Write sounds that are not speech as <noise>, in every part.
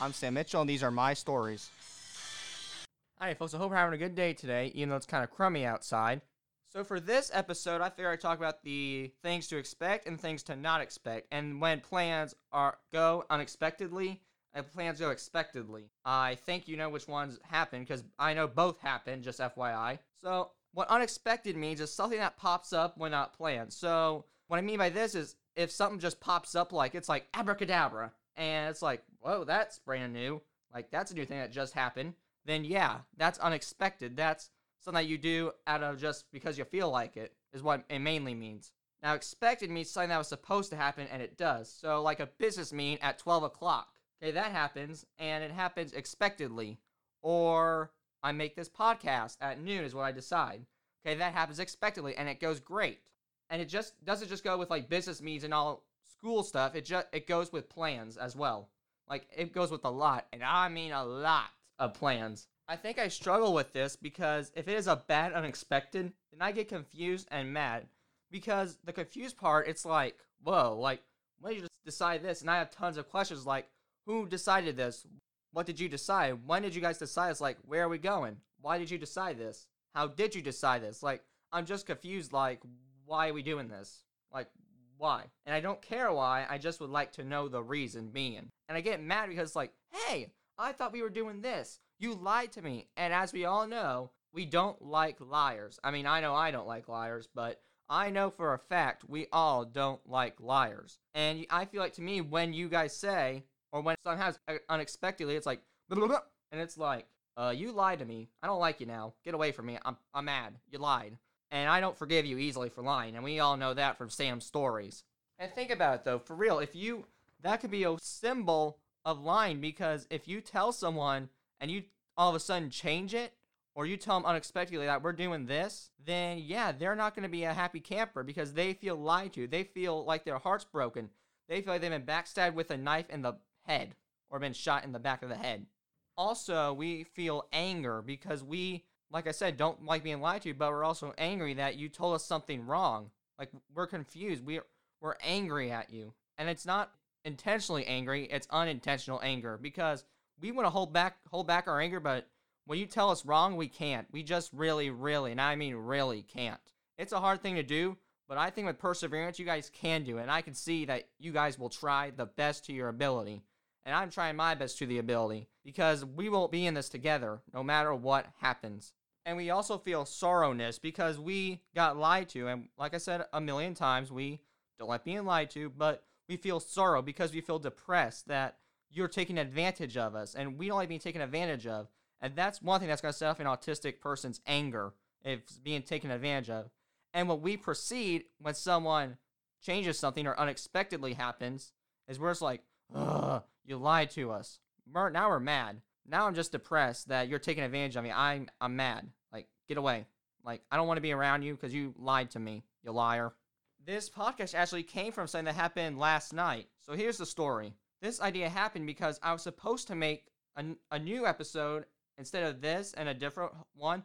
I'm Sam Mitchell, and these are my stories. Hi, folks. I hope you're having a good day today, even though it's kind of crummy outside. So, for this episode, I figured I'd talk about the things to expect and things to not expect, and when plans are go unexpectedly and plans go expectedly. I think you know which ones happen because I know both happen. Just FYI. So, what unexpected means is something that pops up when not planned. So, what I mean by this is if something just pops up like it's like abracadabra and it's like, whoa, that's brand new. Like that's a new thing that just happened. Then yeah, that's unexpected. That's something that you do out of just because you feel like it is what it mainly means. Now expected means something that was supposed to happen and it does. So like a business meeting at 12 o'clock. Okay, that happens and it happens expectedly. Or I make this podcast at noon is what I decide. Okay, that happens expectedly and it goes great and it just doesn't just go with like business meetings and all school stuff. It just it goes with plans as well. Like it goes with a lot, and I mean a lot of plans. I think I struggle with this because if it is a bad unexpected, then I get confused and mad. Because the confused part, it's like, whoa, like when did you decide this? And I have tons of questions like, who decided this? What did you decide? When did you guys decide this? Like, where are we going? Why did you decide this? How did you decide this? Like, I'm just confused. Like, why are we doing this? Like, why? And I don't care why, I just would like to know the reason being. And I get mad because, like, hey, I thought we were doing this. You lied to me. And as we all know, we don't like liars. I mean, I know I don't like liars, but I know for a fact we all don't like liars. And I feel like to me, when you guys say, or when something happens unexpectedly, it's like, and it's like, uh, you lied to me. I don't like you now. Get away from me. I'm, I'm mad. You lied. And I don't forgive you easily for lying, and we all know that from Sam's stories. And think about it though, for real, if you that could be a symbol of lying because if you tell someone and you all of a sudden change it, or you tell them unexpectedly that we're doing this, then yeah, they're not going to be a happy camper because they feel lied to. They feel like their heart's broken. They feel like they've been backstabbed with a knife in the head or been shot in the back of the head. Also, we feel anger because we like I said, don't like being lied to, but we're also angry that you told us something wrong. Like we're confused. We're we're angry at you. And it's not intentionally angry, it's unintentional anger because we want to hold back hold back our anger, but when you tell us wrong, we can't. We just really, really, and I mean really can't. It's a hard thing to do, but I think with perseverance, you guys can do it. And I can see that you guys will try the best to your ability. And I'm trying my best to the ability because we will be in this together no matter what happens and we also feel sorrowness because we got lied to. And like I said a million times, we don't like being lied to, but we feel sorrow because we feel depressed that you're taking advantage of us, and we don't like being taken advantage of. And that's one thing that's going to set off an autistic person's anger if being taken advantage of. And what we proceed when someone changes something or unexpectedly happens is we're just like, ugh, you lied to us. Now we're mad. Now I'm just depressed that you're taking advantage of me. I'm I'm mad. Get away. Like, I don't want to be around you because you lied to me, you liar. This podcast actually came from something that happened last night. So here's the story. This idea happened because I was supposed to make a, a new episode instead of this and a different one,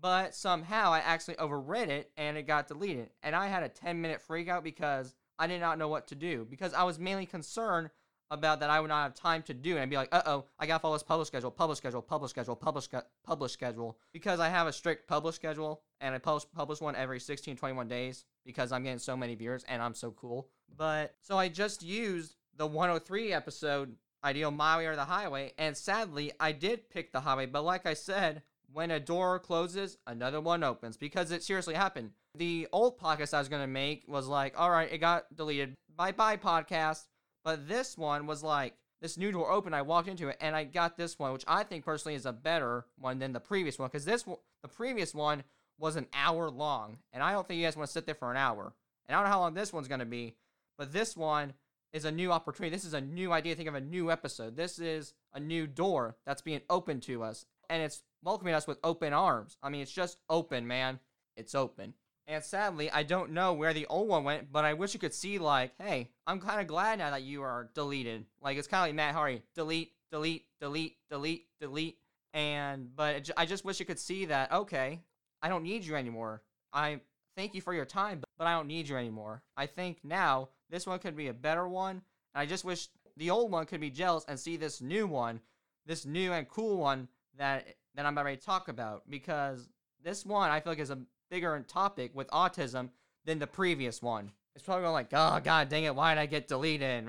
but somehow I actually overread it and it got deleted. And I had a 10 minute freak out because I did not know what to do because I was mainly concerned about that I would not have time to do. And I'd be like, uh oh, I gotta follow this publish schedule, publish schedule, publish schedule, publish publish schedule. Because I have a strict publish schedule and I publish publish one every 16, 21 days because I'm getting so many viewers and I'm so cool. But so I just used the 103 episode ideal my way or the highway, and sadly I did pick the highway, but like I said, when a door closes, another one opens because it seriously happened. The old podcast I was gonna make was like, all right, it got deleted. Bye bye podcast. But this one was like this new door opened. I walked into it and I got this one, which I think personally is a better one than the previous one because this the previous one was an hour long, and I don't think you guys want to sit there for an hour. And I don't know how long this one's gonna be, but this one is a new opportunity. This is a new idea. Think of a new episode. This is a new door that's being opened to us, and it's welcoming us with open arms. I mean, it's just open, man. It's open. And sadly, I don't know where the old one went, but I wish you could see, like, hey, I'm kind of glad now that you are deleted. Like, it's kind of like Matt Hardy delete, delete, delete, delete, delete. And, but I just wish you could see that, okay, I don't need you anymore. I thank you for your time, but I don't need you anymore. I think now this one could be a better one. And I just wish the old one could be jealous and see this new one, this new and cool one that that I'm about to talk about because this one I feel like is a bigger in topic with autism than the previous one. It's probably going like, oh god dang it, why did I get deleted?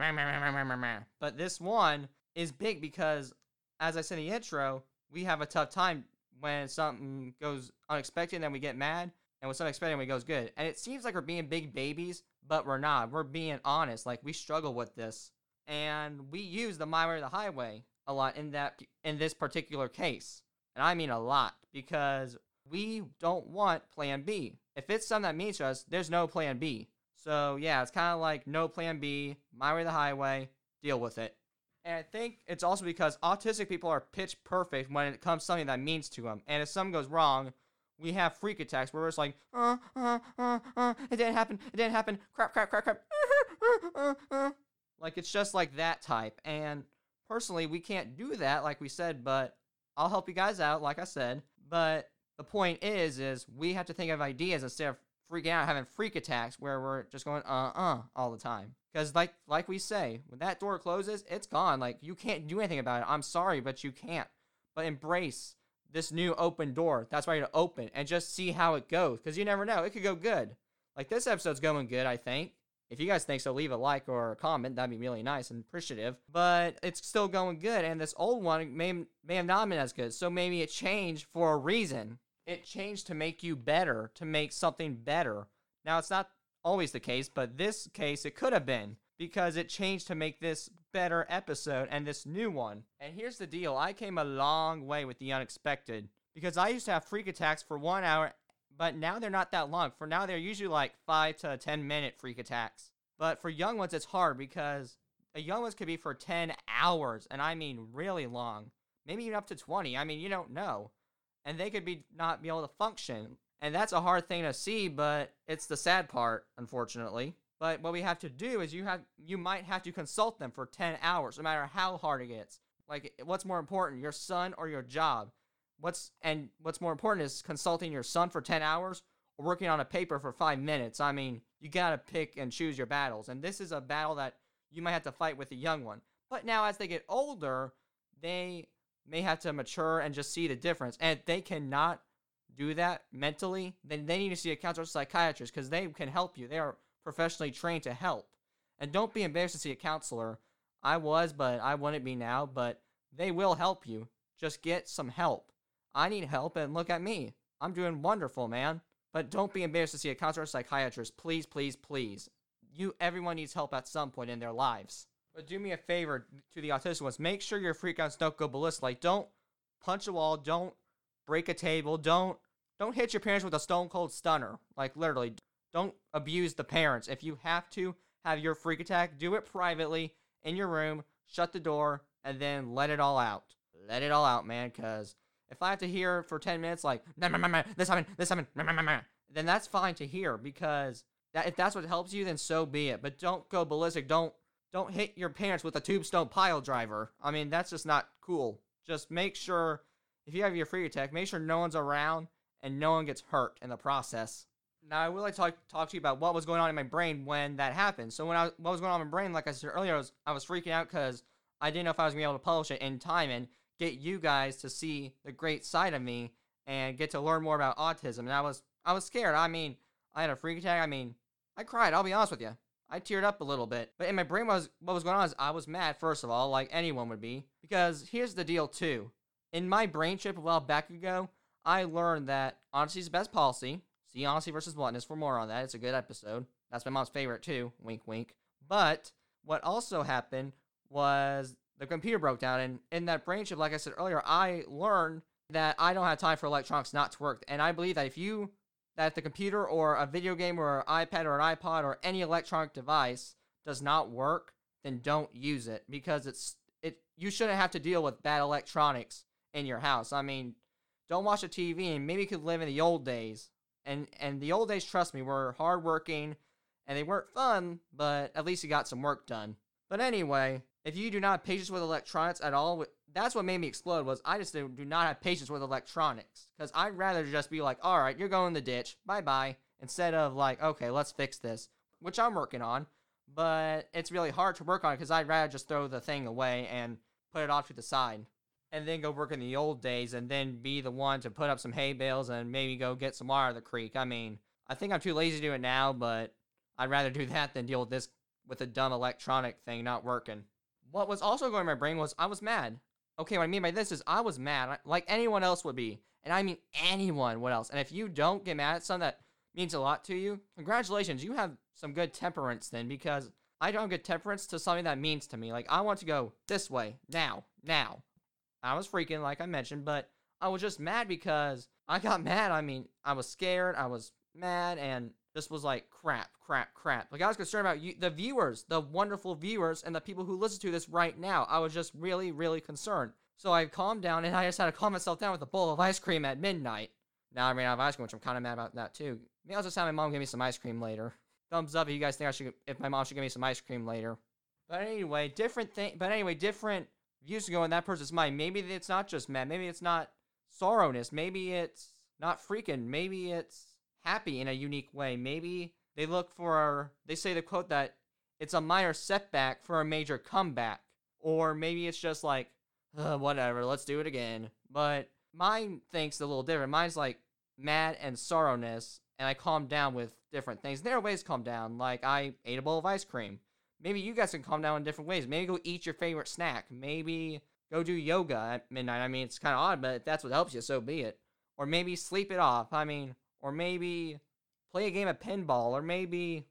But this one is big because, as I said in the intro, we have a tough time when something goes unexpected and then we get mad, and when something unexpected we goes good. And it seems like we're being big babies, but we're not. We're being honest. Like we struggle with this, and we use the my way or the highway a lot in that in this particular case, and I mean a lot because we don't want Plan B. If it's something that means to us, there's no Plan B. So yeah, it's kind of like no Plan B, my way the highway. Deal with it. And I think it's also because autistic people are pitch perfect when it comes to something that means to them. And if something goes wrong, we have freak attacks where it's like, uh, uh, uh, uh, it didn't happen, it didn't happen, crap, crap, crap, crap. <laughs> like it's just like that type. And personally, we can't do that, like we said, but I'll help you guys out, like I said. But the point is, is we have to think of ideas instead of freaking out, having freak attacks where we're just going uh uh all the time. Because like like we say, when that door closes, it's gone. Like you can't do anything about it. I'm sorry, but you can't. But embrace this new open door. That's why you to open and just see how it goes. Because you never know. It could go good. Like this episode's going good, I think. If you guys think so, leave a like or a comment. That'd be really nice and appreciative. But it's still going good, and this old one may may have not been as good. So maybe it changed for a reason. It changed to make you better, to make something better. Now it's not always the case, but this case it could have been because it changed to make this better episode and this new one. And here's the deal I came a long way with the unexpected because I used to have freak attacks for one hour, but now they're not that long. For now, they're usually like five to 10 minute freak attacks. But for young ones, it's hard because a young ones could be for 10 hours, and I mean really long. Maybe even up to 20. I mean, you don't know. And they could be not be able to function. And that's a hard thing to see, but it's the sad part, unfortunately. But what we have to do is you have you might have to consult them for 10 hours, no matter how hard it gets. Like what's more important, your son or your job? What's and what's more important is consulting your son for 10 hours or working on a paper for 5 minutes. I mean, you got to pick and choose your battles. And this is a battle that you might have to fight with a young one. But now as they get older, they may have to mature and just see the difference. And if they cannot do that mentally, then they need to see a counselor or psychiatrist because they can help you. They are professionally trained to help. And don't be embarrassed to see a counselor. I was, but I wouldn't be now, but they will help you. Just get some help. I need help, and look at me. I'm doing wonderful, man. But don't be embarrassed to see a counselor or psychiatrist. Please, please, please. You everyone needs help at some point in their lives. But do me a favor to the autistic ones. Make sure your freakouts don't go ballistic. Like don't punch a wall, don't break a table. Don't don't hit your parents with a stone cold stunner. Like literally, don't abuse the parents. If you have to have your freak attack, do it privately in your room, shut the door, and then let it all out. Let it all out, man, cuz if I have to hear for 10 minutes like this happened, this happened, then that's fine to hear because that if that's what helps you, then so be it. But don't go ballistic. Don't don't hit your parents with a tombstone pile driver. I mean, that's just not cool. Just make sure if you have your freak attack, make sure no one's around and no one gets hurt in the process. Now, I would like to talk, talk to you about what was going on in my brain when that happened. So, when I what was going on in my brain, like I said earlier, I was, I was freaking out because I didn't know if I was going to be able to publish it in time and get you guys to see the great side of me and get to learn more about autism. And I was I was scared. I mean, I had a freak attack. I mean, I cried. I'll be honest with you. I teared up a little bit. But in my brain, was what was going on is I was mad. First of all, like anyone would be, because here's the deal too in my brain trip a while back ago, I learned that honesty is the best policy. See Honesty versus Bluntness for more on that. It's a good episode. That's my mom's favorite too. Wink, wink. But what also happened was the computer broke down, and in that brain chip, like I said earlier, I learned that I don't have time for electronics not to work. And I believe that if you that if the computer or a video game or an iPad or an iPod or any electronic device does not work, then don't use it because it's it you shouldn't have to deal with bad electronics in your house. I mean, don't watch a TV and maybe you could live in the old days. And and the old days, trust me, were hardworking and they weren't fun, but at least you got some work done. But anyway, if you do not have patience with electronics at all, that's what made me explode. Was I just do not have patience with electronics because I'd rather just be like, all right, you're going in the ditch, bye bye, instead of like, okay, let's fix this, which I'm working on. but it's really hard to work on because I'd rather just throw the thing away and put it off to the side and then go work in the old days and then be the one to put up some hay bales and maybe go get some water out of the creek. I mean, I think I'm too lazy to do it now, but I'd rather do <laughs> that than deal with this with a dumb electronic thing not working. What was also going in my brain was I was mad. Okay, what I mean by this is I was mad, like anyone else would be. And I mean anyone what else. And if you don't get mad at something that means a lot to you, congratulations, you have some good temperance then because I don't get temperance to something that means to me. Like I want to go this way, now, now. I was freaking like I mentioned, but I was just mad because I got <laughs> mad. I mean, I was scared, I was mad, and this was like crap, crap, crap. Like I was concerned about you, the viewers, the wonderful viewers, and the people who listen to this right now. I was just really, really concerned. So I calmed down, and I just had to calm myself down with a bowl of ice cream at midnight. Now I ran out of ice cream, which I'm kind of mad about that too. Maybe I'll just have my mom give me some ice cream later. Thumbs up if you guys think I should, if my mom should give me some ice cream later. But anyway, different thing. But anyway, different views to go in that person's mind. Maybe it's not just mad. Maybe it's not sorrowness. Maybe it's not freaking. Maybe it's happy in a unique way. Maybe they look for, they say the quote that it's a minor setback for a major comeback. Or maybe it's just like, whatever, let's do it again. But mine thinks a little different. Mine's like mad and sorrowness, and I calm down with different things. There are ways to calm down, like I ate a bowl of ice cream. Maybe you guys can calm down in different ways. Maybe go eat your favorite snack. Maybe go do yoga at midnight. I mean, it's kind of odd, but if that's what helps you, so be it. Or maybe sleep it off. I mean, or maybe play a game of pinball, or maybe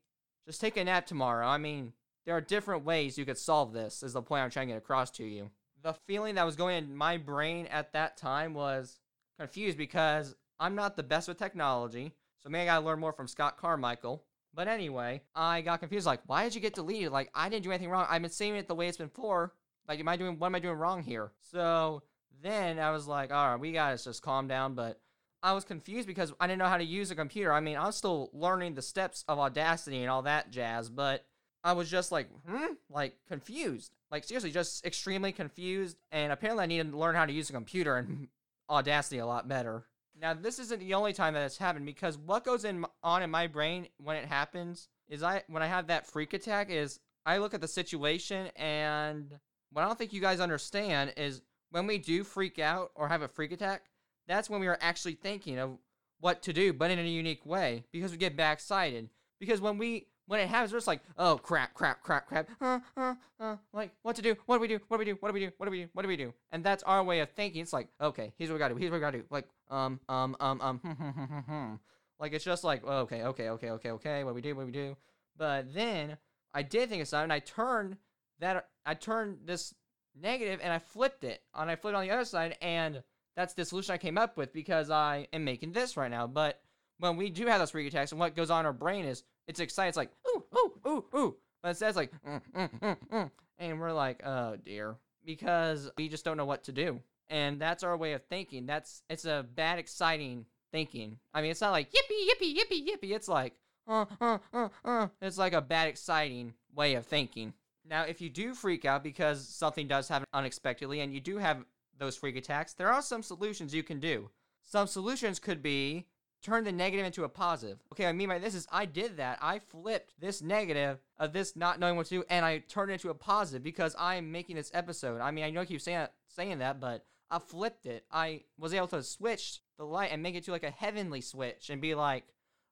just take a nap tomorrow. I mean, there are different ways you could solve this, is the point I'm trying to get across to you. The feeling that was going in my brain at that time was confused because I'm not the best with technology, so maybe I gotta learn more from Scott Carmichael. But anyway, I got confused. Like, why did you get deleted? Like, I didn't do anything wrong. I've been saving it the way it's been for. Like, am I doing what am I doing wrong here? So then I was like, all right, we gotta just calm down. But I was confused because I didn't know how to use a computer. I mean, I was still learning the steps of Audacity and all that jazz, but I was just like, hmm, like confused. Like seriously, just extremely confused. And apparently, I needed to learn how to use a computer and <laughs> Audacity a lot better. Now, this isn't the only time that it's happened because what goes in on in my brain when it happens is I when I have that freak attack is I look at the situation and what I don't think you guys understand is when we do freak out or have a freak attack, that's when we are actually thinking of what to do, but in a unique way because we get backsided. Because when we when it happens, we're just like, oh crap, crap, crap, crap, uh, uh, uh, like what to do, what do we do, what do we do, what do we do, what do we do, what do we do, and that's our way of thinking. It's like, okay, here's what we gotta do, here's what we gotta do, like, um, um, um, um, <laughs> like it's just like, okay, okay, okay, okay, okay, what we do, what we do, but then I did think of something. And I turned that, I turned this negative and I flipped it, and I flipped it on the other side, and that's the solution I came up with because I am making this right now, but when we do have those freak attacks, and what goes on in our brain is it's exciting. It's like ooh ooh ooh ooh, but instead it's like mm, mm, mm, mm, and we're like oh dear because we just don't know what to do, and that's our way of thinking. That's it's a bad exciting thinking. I mean, it's not like yippee yippee yippee yippee. It's like uh uh uh uh. It's like a bad exciting way of thinking. Now, if you do freak out because something does happen unexpectedly, and you do have those freak attacks, there are some solutions you can do. Some solutions could be turn the negative into a positive. Okay, I mean by this is I did that. I flipped this negative of this not knowing what to do, and I turned it into a positive because I'm making this episode. I mean, I know I keep saying that, saying that, but I flipped it. I was able to switch the light and make it to like a heavenly switch and be like,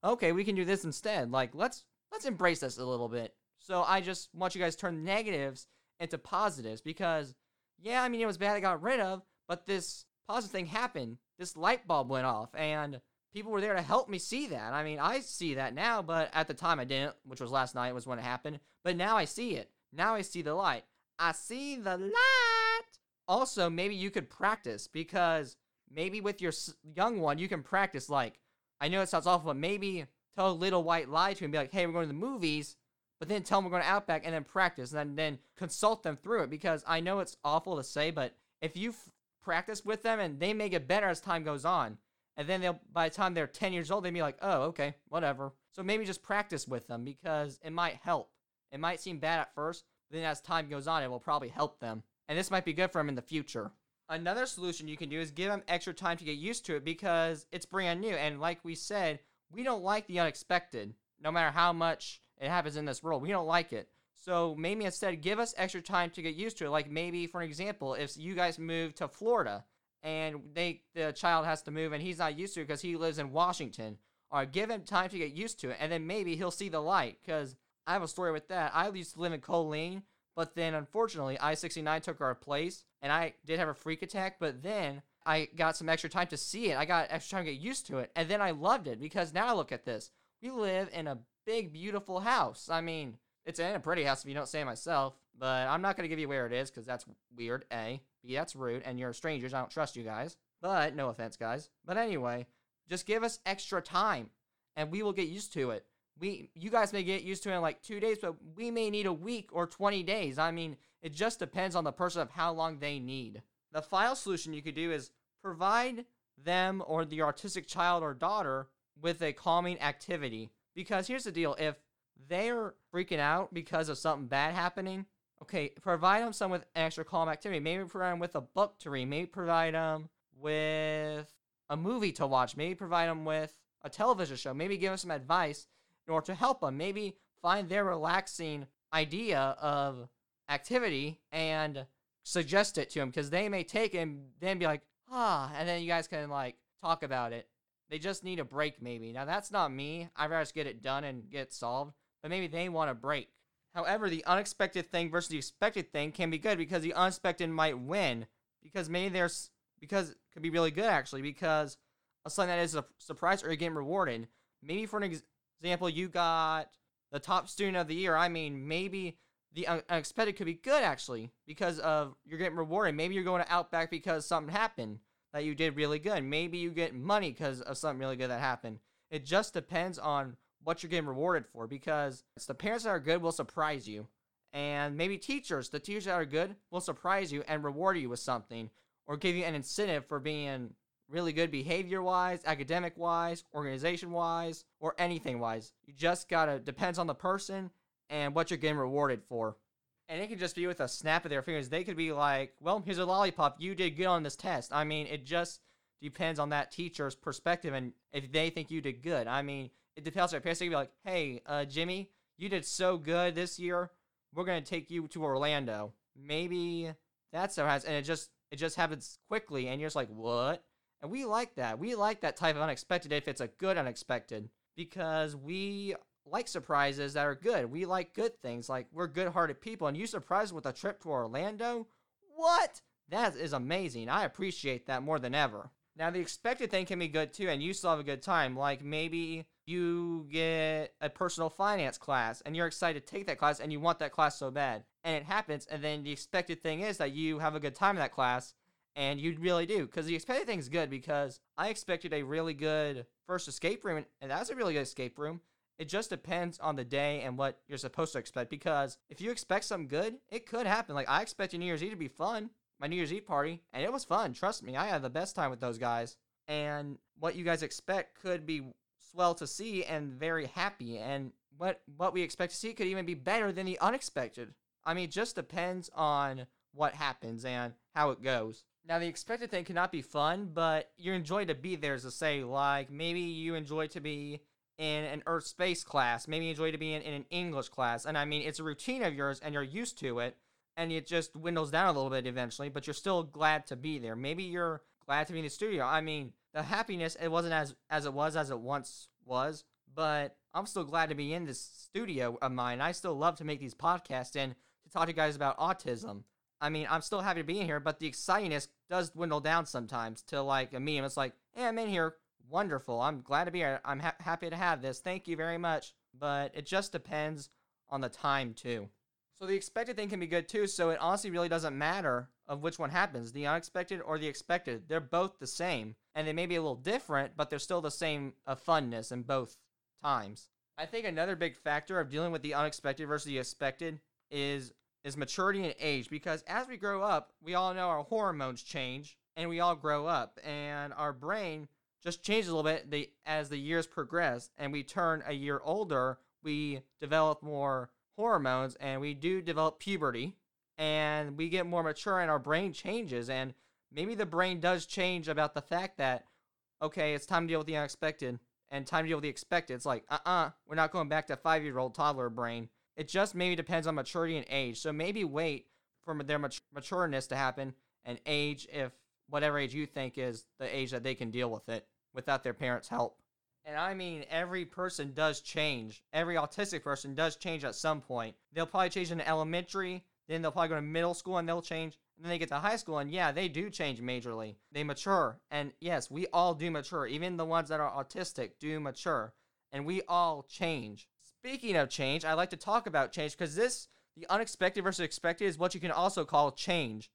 okay, we can do this instead. Like, let's let's embrace this a little bit. So I just want you guys turn negatives into positives because, yeah, I mean it was bad I got rid of, but this positive thing happened. This light bulb went off, and people were there to help me see that. I mean, I see that now, but at the time I didn't, which was last night was when it happened. But now I see it. Now I see the light. I see the light. Also, maybe you could practice because maybe with your young one, you can practice. Like, I know it sounds awful, but maybe tell a little white lie to him, be like, hey, we're going to the movies, but then tell them we're going to Outback and then practice and then, then consult them through it because I know it's awful to say, but if you practice with them and they may get better as time goes on, and then they'll by the time they're 10 years old they'll be like oh okay whatever. So maybe just practice with them because it might help. It might seem bad at first but then as time goes on it will probably help them. And this might be good for them in the future. Another solution you can do is give them extra time to get used to it because it's brand new and like we said we don't like the unexpected no matter how much it happens in this world we don't like it So maybe instead give us extra time to get used to it. Like maybe, for example, if you guys move to Florida and they the child has to move and he's not used to it because he lives in Washington, or give him time to get used to it, and then maybe he'll see the light. Because I have a story with that. I used to live in Colleen, but then unfortunately I 69 took our place, and I did have a freak attack. But then I got some extra time to see it. I got extra time to get used to it, and then I loved it because now look at this. We live in a big, beautiful house. I mean, it's in a pretty house if you don't say myself, but I'm not gonna give you where it is because that's weird. A, B, that's rude, and you're strangers. I don't trust you guys. But no offense, guys. But anyway, just give us extra time, and we will get used to it. We, you guys may get used to it in like two days, but we may need a week or 20 days. I mean, it just depends on the person of how long they need. The final solution you could do is provide them or the autistic child or daughter with a calming activity. Because here's the deal if they're freaking out because of something bad happening, okay, provide them some with extra calm activity. Maybe provide them with a book to read. Maybe provide them with a movie to watch. Maybe provide them with a television show. Maybe give them some advice in order to help them. Maybe find their relaxing idea of activity and suggest it to them because they may take it and then be like, ah, and then you guys can like talk about it. They just need a break, maybe. Now, that's not me. I'd rather just get it done and get solved, but maybe they want a break. However, the unexpected thing versus the expected thing can be good because the unexpected might win because maybe there's because it could be really good actually because of something that is a surprise or you're getting rewarded. Maybe for an ex- example, you got the top student of the year. I mean, maybe the unexpected could be good actually because of you're getting rewarded. Maybe you're going to Outback because something happened that you did really good. Maybe you get money because of something really good that happened. It just depends on what you're getting rewarded for because it's the parents that are good will surprise you. And maybe teachers, the teachers that are good will surprise you and reward you with something or give you an incentive for being really good behavior wise, academic wise, organization wise, or anything wise. You just gotta, depends on the person and what you're getting rewarded for. And it could just be with a snap of their fingers. They could be like, well, here's a lollipop. You did good on this test. I mean, it just depends on that teacher's perspective and if they think you did good. I mean, it depends on their parents. They could be like, hey, uh, Jimmy, you did so good this year. We're going to take you to Orlando. Maybe that's how it has. And it just, it just happens quickly. And you're just like, what? And we like that. We like that type of unexpected if it's a good unexpected because we like surprises that are good. We like good things. Like we're good-hearted people, and you surprised with a trip to Orlando? What? That is amazing. I appreciate that more than ever. Now the expected thing can be good too, and you still have a good time. Like maybe you get a personal finance class, and you're excited to take that class, and you want that class so bad, and it happens. And then the expected thing is that you have a good time in that class, and you really do because the expected thing is good because I expected a really good first escape room, and that's a really good escape room. It just depends on the day and what you're supposed to expect. Because if you expect something good, it could happen. Like I expected New Year's Eve to be fun, my New Year's Eve party, and it was fun. Trust me, I had the best time with those guys. And what you guys expect could be swell to see and very happy. And what what we expect to see could even be better than the unexpected. I mean, it just depends on what happens and how it goes. Now, the expected thing cannot be fun, but you enjoy to be there, as to say, like maybe you enjoy to be in an Earth space class. Maybe you enjoy to be in, in an English class. And I mean, it's a routine of yours and you're used to it. And it just dwindles down a little bit eventually, but you're still glad to be there. Maybe you're glad to be in the studio. I mean, the happiness, it wasn't as, as it was as it once was, but I'm still glad to be in this studio of mine. I still love to make these podcasts and to talk to you guys about autism. I mean, I'm still happy to be in here, but the excitingness does dwindle down sometimes to like a meme. It's like, hey, I'm in here wonderful. I'm glad to be here. I'm ha- happy to have this. Thank you very much. But it just depends on the time, too. So the expected thing can be good, too. So it honestly really doesn't matter of which one happens the unexpected or the expected. They're both the same. And they may be a little different, but they're still the same uh, funness in both times. I think another big factor of dealing with the unexpected versus the expected is is maturity and age because as we grow up, we all know our hormones change and we all grow up and our brain just changes a little bit the, as the years progress and we turn a year older, we develop more hormones and we do develop puberty and we get more mature and our brain changes and maybe the brain does change about the fact that okay, it's time to deal with the unexpected and time to deal with the expected. It's like, uh-uh, we're not going back to 5-year-old toddler brain. It just maybe depends on maturity and age. So maybe wait for their mat- matureness to happen and age if whatever age you think is the age that they can deal with it without their parents' help. And I mean, every person does change. Every autistic person does change at some point. They'll probably change in elementary, then they'll probably go to middle school and they'll change. And then they get to high school, and yeah, they do change majorly. They mature. And yes, we all do mature. Even the ones that are autistic do mature. And we all change. Speaking of change, I like to talk about change because this, the unexpected versus expected, is what you can also call change.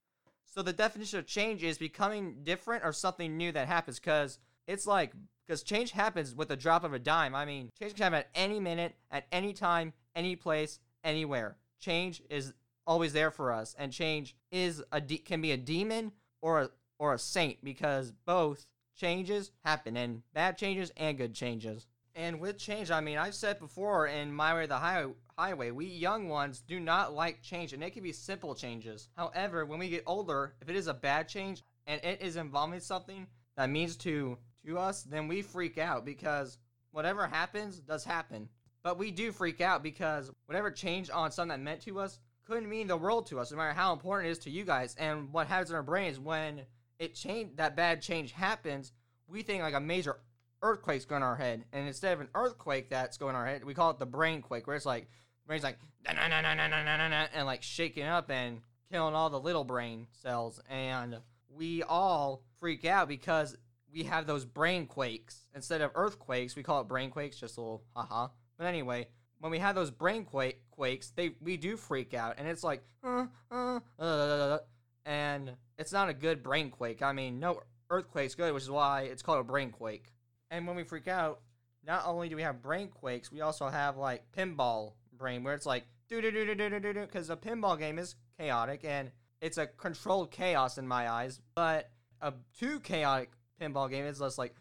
So the definition of change is becoming different or something new that happens because it's like because change happens with the drop of a dime. I mean, change can happen at any minute, at any time, any place, anywhere. Change is always there for us, and change is a de- can be a demon or a or a saint because both changes happen, and bad changes and good changes. And with change, I mean, I've said before in My Way the high- Highway, we young ones do not like change, and it can be simple changes. However, when we get older, if it is a bad change and it is involving something that means to to us, then we freak out because whatever happens does happen. But we do freak out because whatever changed on something that meant to us couldn't mean the world to us, no matter how important it is to you guys. And what happens in our brains when it change that bad change happens, we think like a major earthquake's going on our head. And instead of an earthquake that's going on our head, we call it the brain quake, where it's like brain's like and like shaking up and killing all the little brain cells. And we all freak out because we have those brain quakes instead of earthquakes. We call it brain quakes, just a little haha. But anyway, when we have those brain quake quakes, they we do freak out, and it's like, uh, uh, uh, and it's not a good brain quake. I mean, no earthquake's good, which is why it's called a brain quake. And when we freak out, not only do we have brain quakes, we also have like pinball brain, where it's like do do do do do do do, because a pinball game is chaotic and it's a controlled chaos in my eyes, but a too chaotic pinball game is just like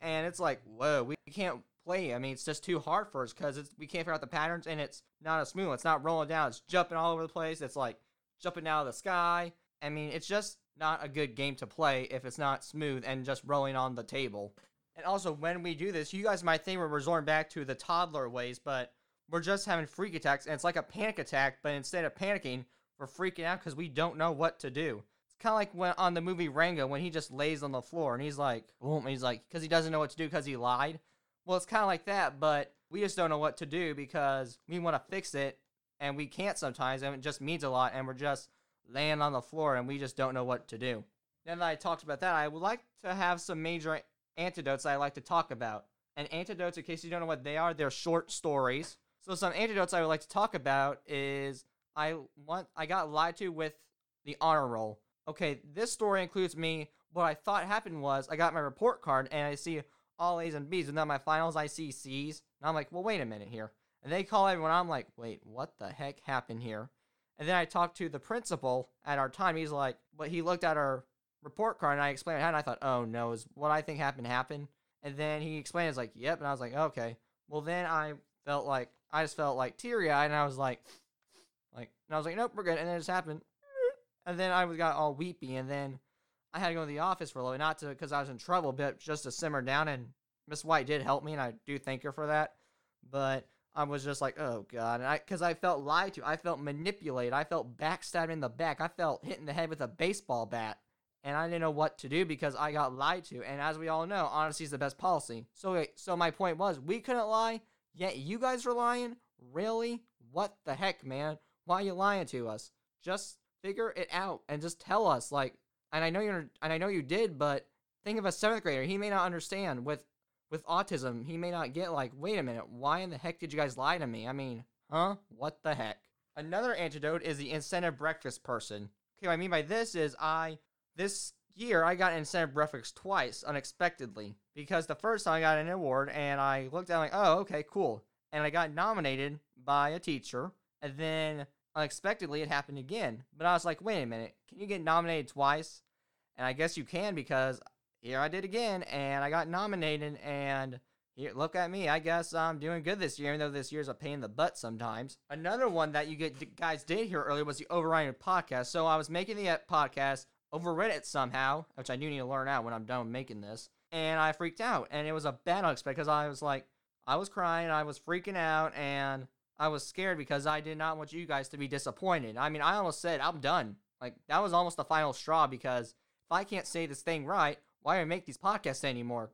and it's like whoa we can't play. I mean it's just too hard for us because we can't figure out the patterns and it's not as smooth it's not rolling down it's jumping all over the place it's like jumping out of the sky. I mean it's just not a good game to play if it's not smooth and just rolling on the table and also when we do this you guys might think we're resorting back to the toddler ways but we're just having freak attacks and it's like a panic attack but instead of panicking we're freaking out because we don't know what to do It's kind of like when on the movie Rango when he just lays on the floor and he's like, boom, he's like, because he doesn't know what to do because he lied. Well, it's kind of like that, but we just don't know what to do because we want to fix it and we can't sometimes, and it just means a lot, and we're just laying on the floor and we just don't know what to do. Now that I talked about that, I would like to have some major antidotes I like to talk about. And antidotes, in case you don't know what they are, they're short stories. So some antidotes I would like to talk about is I want I got lied to with the honor roll okay, this story includes me. What I thought happened was I got my report card and I see all A's and B's, and then my finals I see C's. And I'm like, well, wait a minute here. And they call everyone. I'm like, wait, what the heck happened here? And then I talked to the principal at our time. He's like, but he looked at our report card and I explained how, and I thought, oh no, is what I think happened happened. And then he explained, it's like, yep. And I was like, okay. Well, then I felt like I just felt like teary eyed, and I was like, like, and I was like, nope, we're good. And then it just happened. And then I got all weepy, and then I had to go to the office for a little bit, not to because I was in trouble, but just to simmer down. And Miss White did help me, and I do thank her for that. But I was just like, oh god, and I because I felt lied to, I felt manipulated, I felt backstabbed in the back, I felt hit in the head with a baseball bat, and I didn't know what to do because I got lied to. And as we all know, honesty is the best policy. So, so my point was, we couldn't lie, yet you guys were lying. Really? What the heck, man? Why are you lying to us? Just figure it out and just tell us like and I know you're and I know you did, but think of a seventh grader. He may not understand with with autism. He may not get like, wait a minute, why in the heck did you guys lie to me? I mean, huh? What the heck? Another antidote is the incentive breakfast person. Okay, what I mean by this is I this year I got incentive breakfast twice unexpectedly because the first time I got an award and I looked at like, oh, okay, cool. And I got nominated by a teacher. And then unexpectedly it happened again. But I was like, wait a minute, can you get nominated twice? And I guess you can because here I did again and I got nominated and here look at me. I guess I'm doing good this year, even though this year's a pain in the butt sometimes. Another one that you get guys did hear earlier was the overriding podcast. So I was making the uh, podcast over Reddit somehow, which I do need to learn out when I'm done making this. And I freaked out. And it was a bad unexpected because I was like, I was crying, I was freaking out, and I was scared because I did not want you guys to be disappointed. I mean, I almost said, I'm done. Like, that was almost the final straw because if I can't say this thing right, why do I make these podcasts anymore?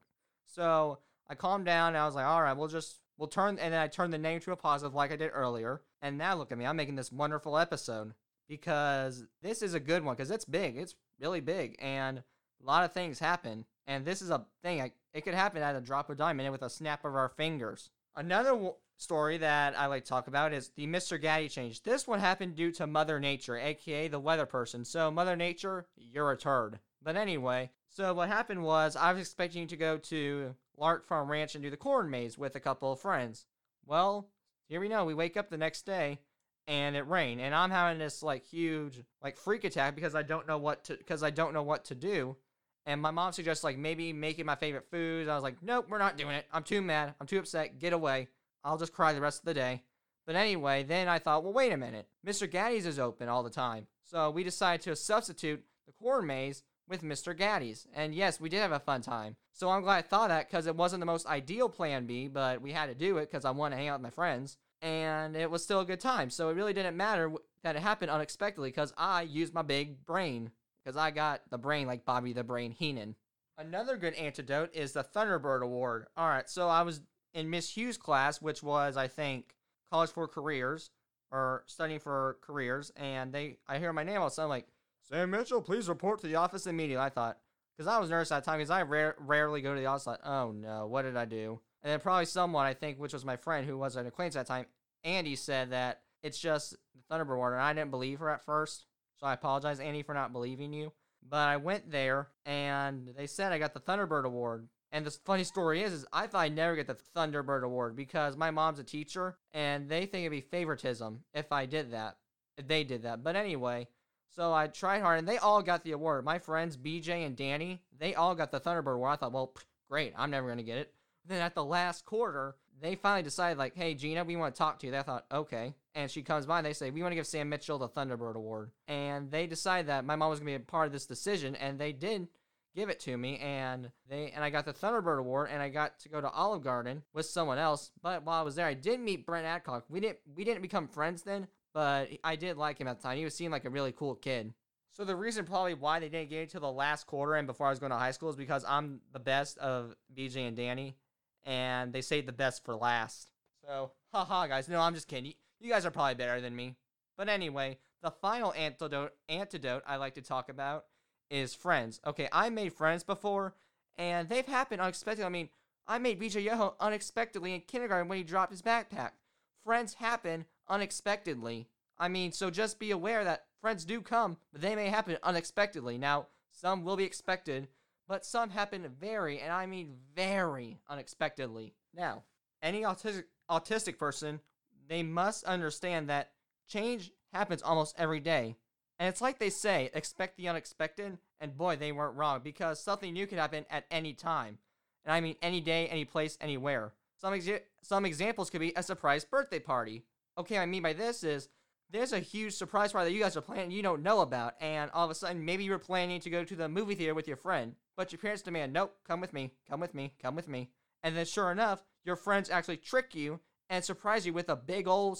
So I calmed down and I was like, all right, we'll just, we'll turn, and then I turned the name to a positive like I did earlier. And now look at me, I'm making this wonderful episode because this is a good one because it's big. It's really big. And a lot of things happen. And this is a thing, I, it could happen at a drop of diamond with a snap of our fingers. Another w- story that I like to talk about is the Mr. Gatti change. This one happened due to Mother Nature, aka the weather person. So, Mother Nature, you're a turd. But anyway, so what happened was I was expecting to go to Lark Farm Ranch and do the corn maze with a couple of friends. Well, here we know. We wake up the next day and it rained, and I'm having this like huge like freak attack because I don't know what to because I don't know what to do. And my mom suggests like maybe making my favorite foods. I was like, nope, we're not doing it. I'm too mad. I'm too upset. Get away. I'll just cry the rest of the day. But anyway, then I thought, well, wait a minute. Mr. Gatti's is open all the time. So we decided to substitute the corn maze with Mr. Gatti's. And yes, we did have a fun time. So I'm glad I thought that because it wasn't the most ideal plan B, but we had to do it because I want to hang out with my friends. And it was still a good time. So it really didn't matter that it happened unexpectedly because I used my big brain. Because I got the brain like Bobby the Brain Heenan. Another good antidote is the Thunderbird Award. All right, so I was in Miss Hughes' class, which was, I think, College for Careers or studying for careers, and they, I hear my name all of a sudden, like, Sam Mitchell, please report to the office immediately. I thought, because I was nervous at the time, because I rare, rarely go to the office. Like, oh no, what did I do? And then probably someone, I think, which was my friend who was an acquaintance at the time, Andy said that it's just the Thunderbird Award, and I didn't believe her at first. So I apologize, Andy, for not believing you. But I went there, and they said I got the Thunderbird Award. And the funny story is, is I thought I'd never get the Thunderbird Award because my mom's a teacher, and they think it'd be favoritism if I did that, if they did that. But anyway, so I tried hard, and they all got the award. My friends, BJ and Danny, they all got the Thunderbird Award. I thought, well, great, I'm never gonna get it. Then at the last quarter, they finally decided, like, hey, Gina, we want to talk to you. They thought, okay. And she comes by and they say, we want to give Sam Mitchell the Thunderbird Award. And they decided that my mom was going to be a part of this decision, and they did give it to me and they and I got the Thunderbird Award and I got to go to Olive Garden with someone else. But while I was there, I did meet Brent Adcock. We didn't we didn't become friends then, but I did like him at the time. He was seemed like a really cool kid. So the reason probably why they didn't get into the last quarter and before I was going to high school is because I'm the best of BJ and Danny, and they saved the best for last. So haha guys, no I'm just kidding. You, you guys are probably better than me. But anyway, the final antidote antidote I like to talk about is friends. Okay, I made friends before, and they've happened unexpectedly. I mean, I made BJ Yoho unexpectedly in kindergarten when he dropped his backpack. Friends happen unexpectedly. I mean, so just be aware that friends do come, but they may happen unexpectedly. Now, some will be expected, but some happen very, and I mean very unexpectedly. Now, any autistic autistic person, they must understand that change happens almost every day. And it's like they say, expect the unexpected, and boy, they weren't wrong because something new can happen at any time. And I mean any day, any place, anywhere. Some some examples could be a surprise birthday party. Okay, I mean by this is there's a huge surprise party that you guys are planning you don't know about, and all of a sudden maybe you're planning to go to the movie theater with your friend, but your parents demand, nope, come with me, come with me, come with me. And then sure enough, your friends actually trick you and surprise you with a big old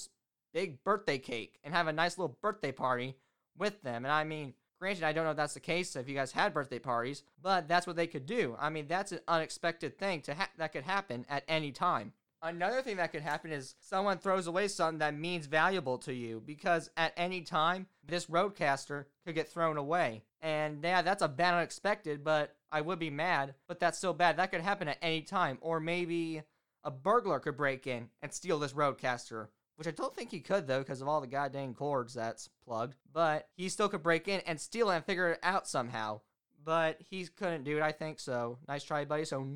big birthday cake and have a nice little birthday party with them. And I mean, granted, I don't know if that's the case if you guys had birthday parties, but that's what they could do. I mean, that's an unexpected thing to ha- that could happen at any time. Another thing that could happen is someone throws away something that means valuable to you because at any time this RODECaster could get thrown away. And yeah, that's a bad unexpected, but I would be mad, but that's so bad. That could happen at any time. Or maybe a burglar could break in and steal this RODECaster which I don't think he could though because of all the goddamn cords that's plugged. But he still could break in and steal it and figure it out somehow. But he couldn't do it, I think. So nice try, buddy. So,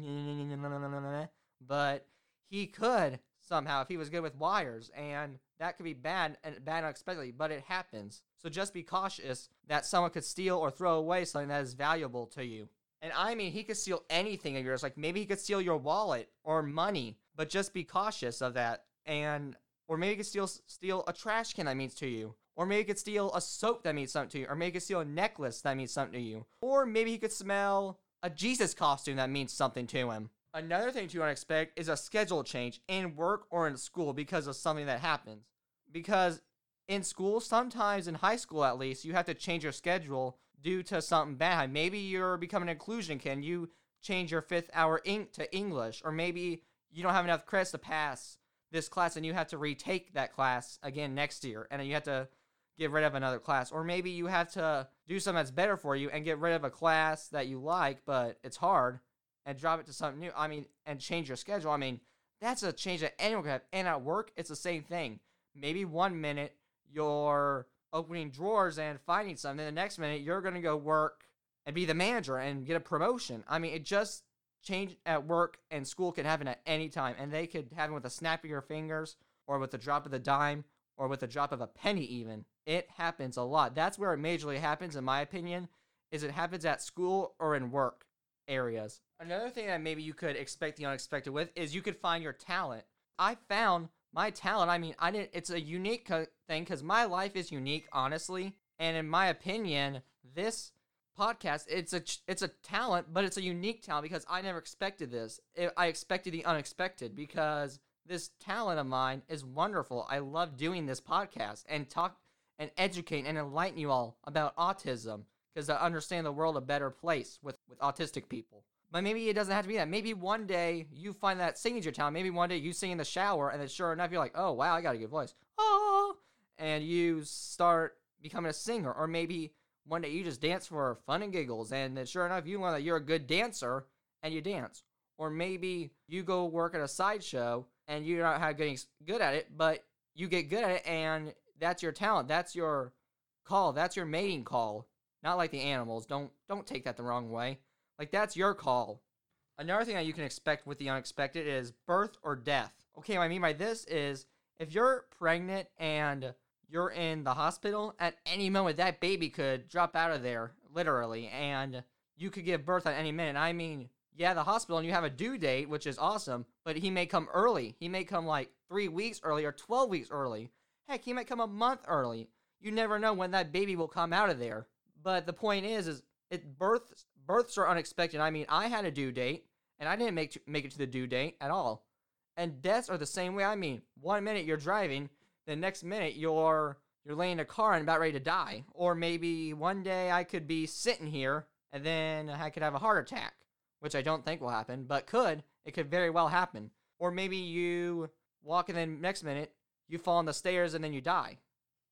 but he could somehow if he was good with wires, and that could be bad and bad unexpectedly. But it happens. So just be cautious that someone could steal or throw away something that is valuable to you. And I mean, he could steal anything of yours. Like maybe he could steal your wallet or money, but just be cautious of that. And or maybe he could steal steal a trash can that means to you. Or maybe he could steal a soap that means something to you. Or maybe he could steal a necklace that means something to you. Or maybe he could smell a Jesus costume that means something to him. Another thing to expect is a schedule change in work or in school because of something that happens. Because in school, sometimes in high school at least, you have to change your schedule due to something bad. Maybe you're becoming inclusion kid. You change your fifth hour ink to English, or maybe you don't have enough credits to pass this class and you have to retake that class again next year, and you have to get rid of another class, or maybe you have to do something that's better for you and get rid of a class that you like but it's hard and drop it to something new. I mean, and change your schedule. I mean, that's a change that anyone can have. And at work, it's the same thing. Maybe one minute you're opening drawers and finding something, the next minute you're gonna go work and be the manager and get a promotion. I mean, it just change at work and school can happen at any time, and they could happen with a snap of your fingers or with a drop of the dime or with a drop of a penny even. It happens a lot. That's where it majorly happens, in my opinion, is it happens at school or in work areas. Another thing that maybe you could expect the unexpected with is you could find your talent. I found my talent. I mean, I didn't. It's a unique co- thing because my life is unique, honestly. And in my opinion, this podcast it's a it's a talent, but it's a unique talent because I never expected this. I expected the unexpected because this talent of mine is wonderful. I love doing this podcast and talk and educate and enlighten you all about autism because I understand the world a better place with with autistic people. But maybe it doesn't have to be that. Maybe one day you find that your talent. Maybe one day you sing in the shower, and then sure enough, you're like, oh, wow, I got a good voice. Oh, and you start becoming a singer. Or maybe one day you just dance for fun and giggles, and then sure enough, you learn that you're a good dancer and you dance. Or maybe you go work at a sideshow and you're not getting good at it, but you get good at it, and that's your talent. That's your call. That's your mating call. Not like the animals. Don't don't take that the wrong way. Like that's your call. Another thing that you can expect with the unexpected is birth or death. Okay, what I mean by this is if you're pregnant and you're in the hospital, at any moment that baby could drop out of there, literally, and you could give birth at any minute. I mean, yeah, the hospital and you have a due date, which is awesome, but he may come early. He may come like three weeks early or 12 weeks early. Heck, he might come a month early. You never know when that baby will come out of there. But the point is, is it births births are unexpected. I mean, I had a due date and I didn't make to, make it to the due date at all. And deaths are the same way. I mean, one minute you're driving, the next minute you're you're laying in a car and about ready to die. Or maybe one day I could be sitting here and then I could have a heart attack, which I don't think will happen, but could. It could very well happen. Or maybe you walk and then next minute you fall on the stairs and then you die.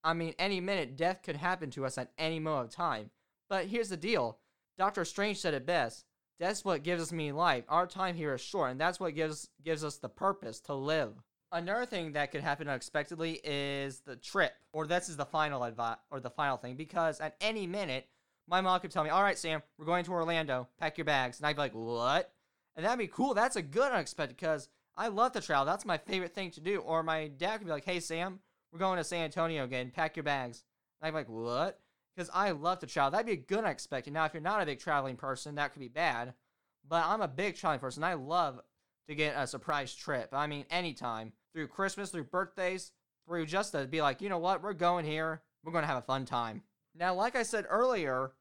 I mean, any minute death could happen to us at any moment of time. But here's the deal Doctor Strange said it best. That's what gives me life. Our time here is short, and that's what gives gives us the purpose to live. Another thing that could happen unexpectedly is the trip, or this is the final advice, or the final thing, because at any minute, my mom could tell me, "All right, Sam, we're going to Orlando. Pack your bags," and I'd be like, "What?" And that'd be cool. That's a good unexpected because I love to travel. That's my favorite thing to do. Or my dad could be like, "Hey, Sam, we're going to San Antonio again. Pack your bags." And I'd be like, "What?" Because I love to travel. That'd be a good unexpected. Now, if you're not a big traveling person, that could be bad. But I'm a big traveling person. I love to get a surprise trip. I mean, anytime through Christmas, through birthdays, through just to be like, you know what, we're going here. We're going to have a fun time. Now, like I said earlier,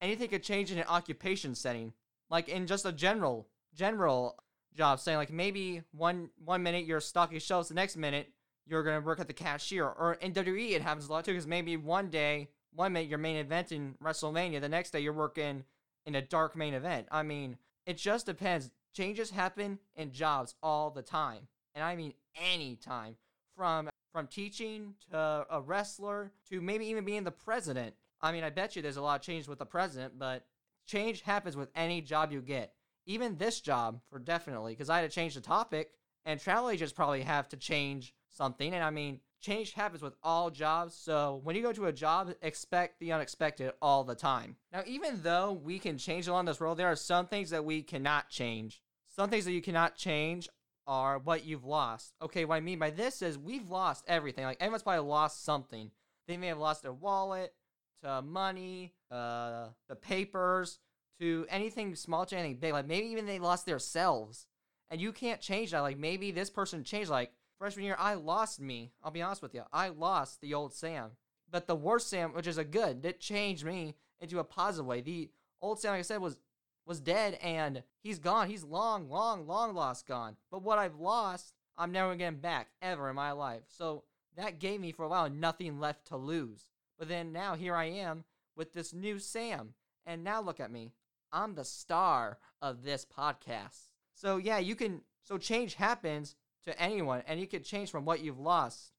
anything could change in an occupation setting, like in just a general general job. Saying like maybe one one minute you're stocking shelves, the next minute you're gonna work at the cashier. Or in WWE, it happens a lot too, because maybe one day one minute you're main event in WrestleMania, the next day you're working in a dark main event. I mean, it just depends. Changes happen in jobs all the time. And I mean any time. From from teaching to a wrestler to maybe even being the president. I mean, I bet you there's a lot of change with the president, but change happens with any job you get. Even this job, for definitely, because I had to change the topic, and travel agents probably have to change something. And I mean, change happens with all jobs. So when you go to a job, expect the unexpected all the time. Now, even though we can change along this world, there are some things that we cannot change. Some things that you cannot change are what you've lost. Okay, what I mean by this is we've lost everything. Like everyone's probably lost something. They may have lost their wallet, to money, uh, the papers, to anything small to anything big. Like maybe even they lost their selves. And you can't change that. Like maybe this person changed. Like Freshman year, I lost me. I'll be honest with you. I lost the old Sam. But the worst Sam, which is a good, that changed me into a positive way. The old Sam, like I said, was was dead and he's gone. He's long, long, long lost gone. But what I've lost, I'm never getting back ever in my life. So that gave me for a while nothing left to lose. But then now here I am with this new Sam. And now look at me. I'm the star of this podcast. So yeah, you can so change happens to anyone and you can change from what you've lost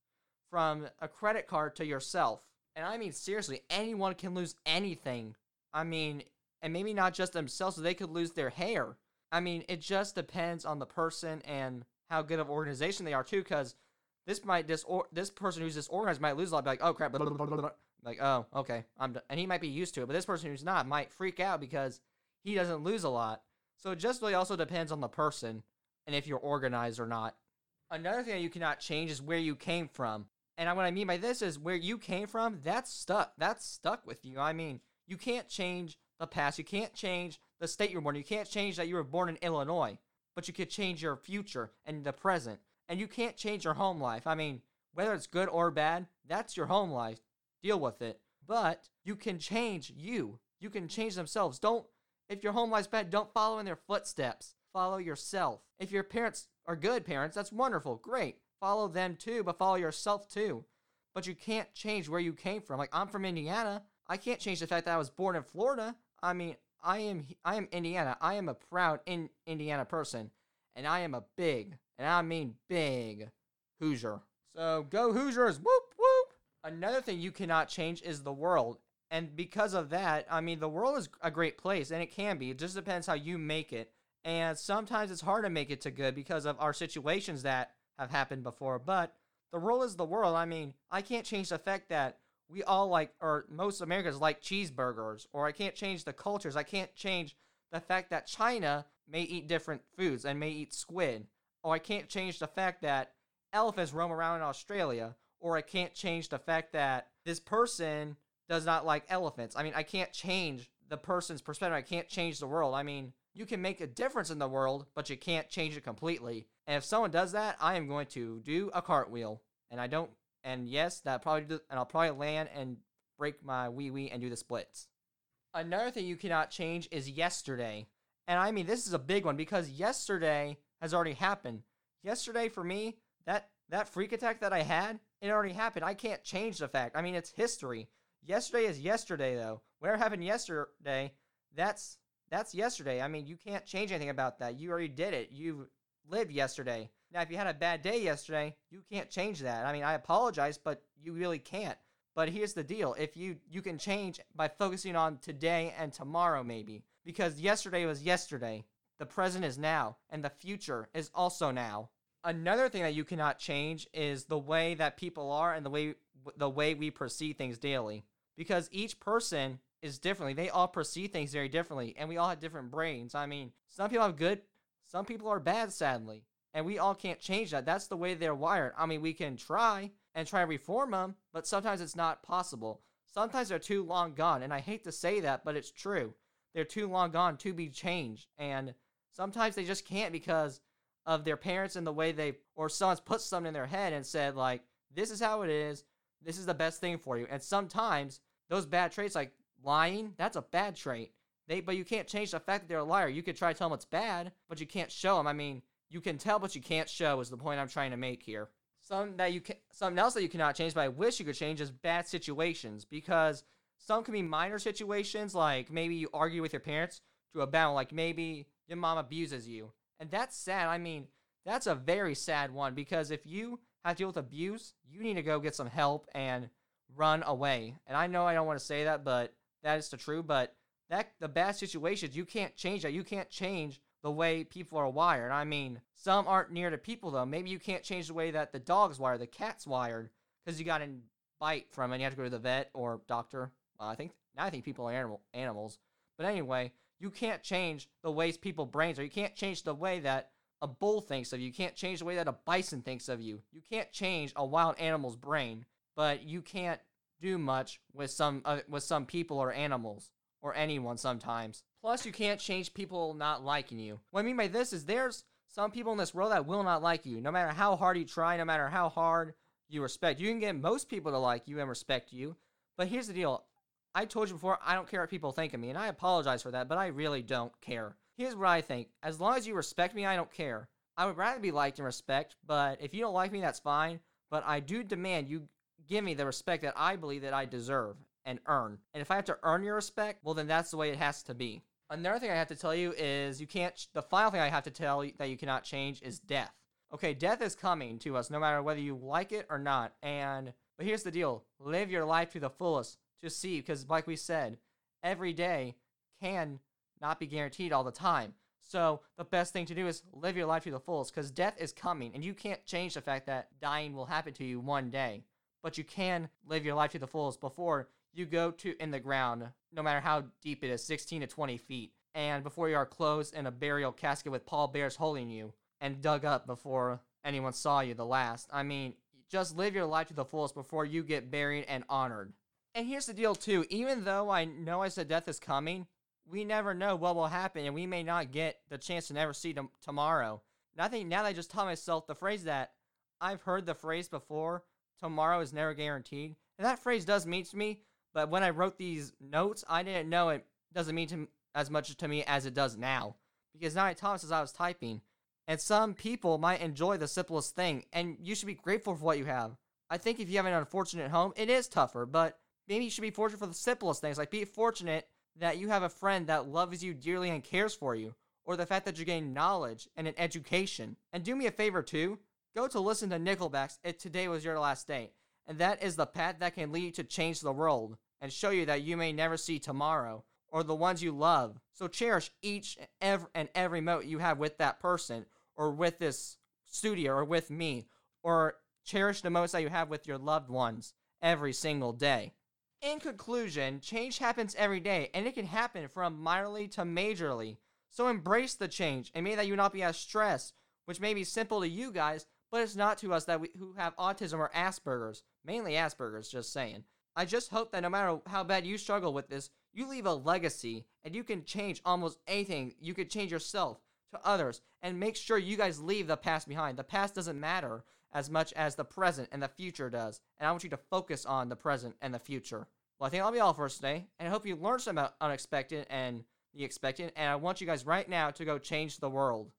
from a credit card to yourself. And I mean seriously, anyone can lose anything. I mean, and maybe not just themselves, so they could lose their hair. I mean, it just depends on the person and how good of organization they are too, because this might dis or this person who's disorganized might lose a lot. Be like, oh crap, blah, blah, blah, like oh okay, I'm done. and he might be used to it, but this person who's not might freak out because he doesn't lose a lot. So it just really also depends on the person and if you're organized or not. Another thing that you cannot change is where you came from. And what I mean by this is where you came from, that's stuck. That's stuck with you. I mean, you can't change the past. You can't change the state you're born. In. You can't change that you were born in Illinois, but you could change your future and the present. And you can't change your home life. I mean, whether it's good or bad, that's your home life. Deal with it. But you can change you. You can change themselves. Don't, if your home life's bad, don't follow in their footsteps. Follow yourself. If your parents are good parents, that's wonderful. Great. Follow them too, but follow yourself too. But you can't change where you came from. Like, I'm from Indiana. I can't change the fact that I was born in Florida. I mean, I am I am Indiana. I am a proud in Indiana person, and I am a big, and I mean big, Hoosier. So go Hoosiers! Whoop whoop. Another thing you cannot change is the world, and because of that, I mean the world is a great place, and it can be. It just depends how you make it, and sometimes it's hard to make it to good because of our situations that have happened before. But the world is the world. I mean, I can't change the fact that we all like, or most Americans like cheeseburgers, or I can't change the cultures. I can't change the fact that China may eat different foods and may eat squid, or I can't change the fact that elephants roam around in Australia, or I can't change the fact that this person does not like elephants. I mean, I can't change the person's perspective. I can't change the world. I mean, you can make a difference in the world, but you can't change it completely. And if someone does that, I am going to do a cartwheel. And I don't and yes, that probably do, and I'll probably land and break my wee wee and do the splits. Another thing you cannot change is yesterday. And I mean this is a big one because yesterday has already happened. Yesterday for me, that that freak attack that I had, it already happened. I can't change the fact. I mean it's history. Yesterday is yesterday though. Whatever happened yesterday, that's that's yesterday. I mean, you can't change anything about that. You already did it. You lived yesterday. Now, if you had a bad day yesterday, you can't change that. I mean, I apologize, but you really can't. But here's the deal: if you you can change by focusing on today and tomorrow, maybe because yesterday was yesterday, the present is now, and the future is also now. Another thing that you cannot change is the way that people are and the way the way we perceive things daily. Because each person is differently. They all perceive things very differently, and we all have different brains. I mean, some people have good, some people are bad, sadly and we all can't change that. That's the way they're wired. I mean, we can try and try to reform them, but sometimes it's not possible. Sometimes they're too long gone, and I hate to say that, but it's true. They're too long gone to be changed, and sometimes they just can't because of their parents and the way they or someone's put something in their head and said like, "This is how it is. This is the best thing for you." And sometimes those bad traits, like lying, that's a bad trait. They, but you can't change the fact that they're a liar. You could try to tell them it's bad, but you can't show them. I mean, you can tell, but you can't show. Is the point I'm trying to make here. Some that you can, something else that you cannot change, but I wish you could change is bad situations because some can be minor situations, like maybe you argue with your parents to a bound, like maybe your mom abuses you, and that's sad. I mean, that's a very sad one because if you have to deal with abuse, you need to go get some help and run away. And I know I don't want to say that, but that is the truth. But that the bad situations, you can't change that. You can't change the way people are wired. I mean, some aren't near to people though. Maybe you can't change the way that the dog's wired, the cat's wired, because you got a bite from it. And you have to go to the vet or doctor. I think now I think people are animal animals. But anyway, you can't change the ways people brains are. You can't change the way that a bull thinks of you. You can't change the way that a bison thinks of you. You can't change a wild animal's brain, but you can't do much with some uh, with some people or animals or anyone sometimes. Plus, you can't change people not liking you. What I mean by this is there's some people in this world that will not like you, no matter how hard you try, no matter how hard you respect. You can get most people to like you and respect you, but here's the deal. I told you before, I don't care what people think of me, and I apologize for that, but I really don't care. Here's what I think. As long as you respect me, I don't care. I would rather be liked and respect, but if you don't like me, that's fine. But I do demand you give me the respect that I believe that I deserve and earn. And if I have to earn your respect, well, then that's the way it has to be. Another thing I have to tell you is you can't, the final thing I have to tell you that you cannot change is death. Okay, death is coming to us no matter whether you like it or not. And, but here's the deal live your life to the fullest to see, because like we said, every day can not be guaranteed all the time. So the best thing to do is live your life to the fullest because death is coming and you can't change the fact that dying will happen to you one day. But you can live your life to the fullest before you go to in the ground, no matter how deep it is, 16 to 20 feet, and before you are closed in a burial casket with pallbearers holding you and dug up before anyone saw you the last. I mean, just live your life to the fullest before you get buried and honored. And here's the deal too, even though I know I said death is coming, we never know what will happen and we may not get the chance to never see them tomorrow. And I think now that I just tell myself the phrase that I've heard the phrase before, tomorrow is never guaranteed. And that phrase does mean to me, but when I wrote these notes, I didn't know it doesn't mean to as much to me as it does now. Because now I taught as I was typing. And some people might enjoy the simplest thing, and you should be grateful for what you have. I think if you have an unfortunate home, it is tougher, but maybe you should be fortunate for the simplest things. Like be fortunate that you have a friend that loves you dearly and cares for you, or the fact that you gain knowledge and an education. And do me a favor too, go to listen to Nickelback's If Today Was Your Last Day. And that is the path that can lead you to change the world and show you that you may never see tomorrow or the ones you love. So cherish each and every moment you have with that person or with this studio or with me or cherish the moments that you have with your loved ones every single day. In conclusion, change happens every day and it can happen from minorly to majorly. So embrace the change and may that you not be as stressed, which may be simple to you guys, but it's not to us that we who have autism or Asperger's, mainly Asperger's, just saying. I just hope that no matter how bad you struggle with this, you leave a legacy and you can change almost anything. You could change yourself to others and make sure you guys leave the past behind. The past doesn't matter as much as the present and the future does. And I want you to focus on the present and the future. Well, I think that'll be all for us today. And I hope you learned some about unexpected and the expected. And I want you guys right now to go change the world.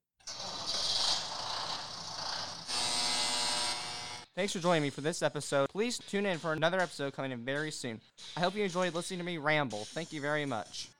Thanks for joining me for this episode. Please tune in for another episode coming in very soon. I hope you enjoyed listening to me ramble. Thank you very much.